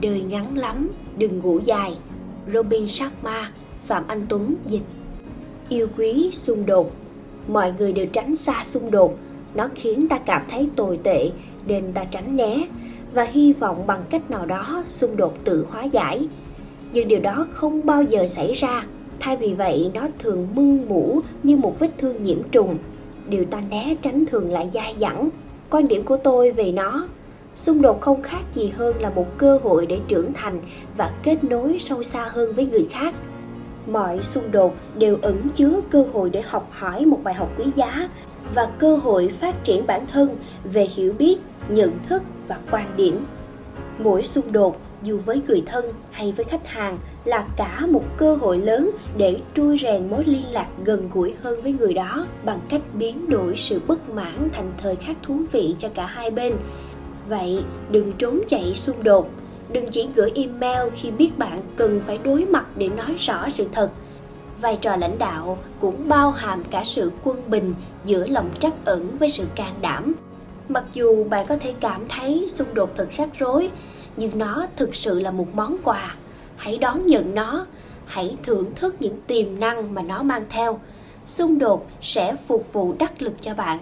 đời ngắn lắm đừng ngủ dài. Robin Sharma, Phạm Anh Tuấn dịch. Yêu quý xung đột. Mọi người đều tránh xa xung đột. Nó khiến ta cảm thấy tồi tệ nên ta tránh né. Và hy vọng bằng cách nào đó xung đột tự hóa giải. Nhưng điều đó không bao giờ xảy ra. Thay vì vậy nó thường mưng mủ như một vết thương nhiễm trùng. Điều ta né tránh thường lại dai dẳng. Quan điểm của tôi về nó xung đột không khác gì hơn là một cơ hội để trưởng thành và kết nối sâu xa hơn với người khác. Mọi xung đột đều ẩn chứa cơ hội để học hỏi một bài học quý giá và cơ hội phát triển bản thân về hiểu biết, nhận thức và quan điểm. Mỗi xung đột, dù với người thân hay với khách hàng, là cả một cơ hội lớn để trui rèn mối liên lạc gần gũi hơn với người đó bằng cách biến đổi sự bất mãn thành thời khắc thú vị cho cả hai bên vậy, đừng trốn chạy xung đột. Đừng chỉ gửi email khi biết bạn cần phải đối mặt để nói rõ sự thật. Vai trò lãnh đạo cũng bao hàm cả sự quân bình giữa lòng trắc ẩn với sự can đảm. Mặc dù bạn có thể cảm thấy xung đột thật rắc rối, nhưng nó thực sự là một món quà. Hãy đón nhận nó. Hãy thưởng thức những tiềm năng mà nó mang theo. Xung đột sẽ phục vụ đắc lực cho bạn.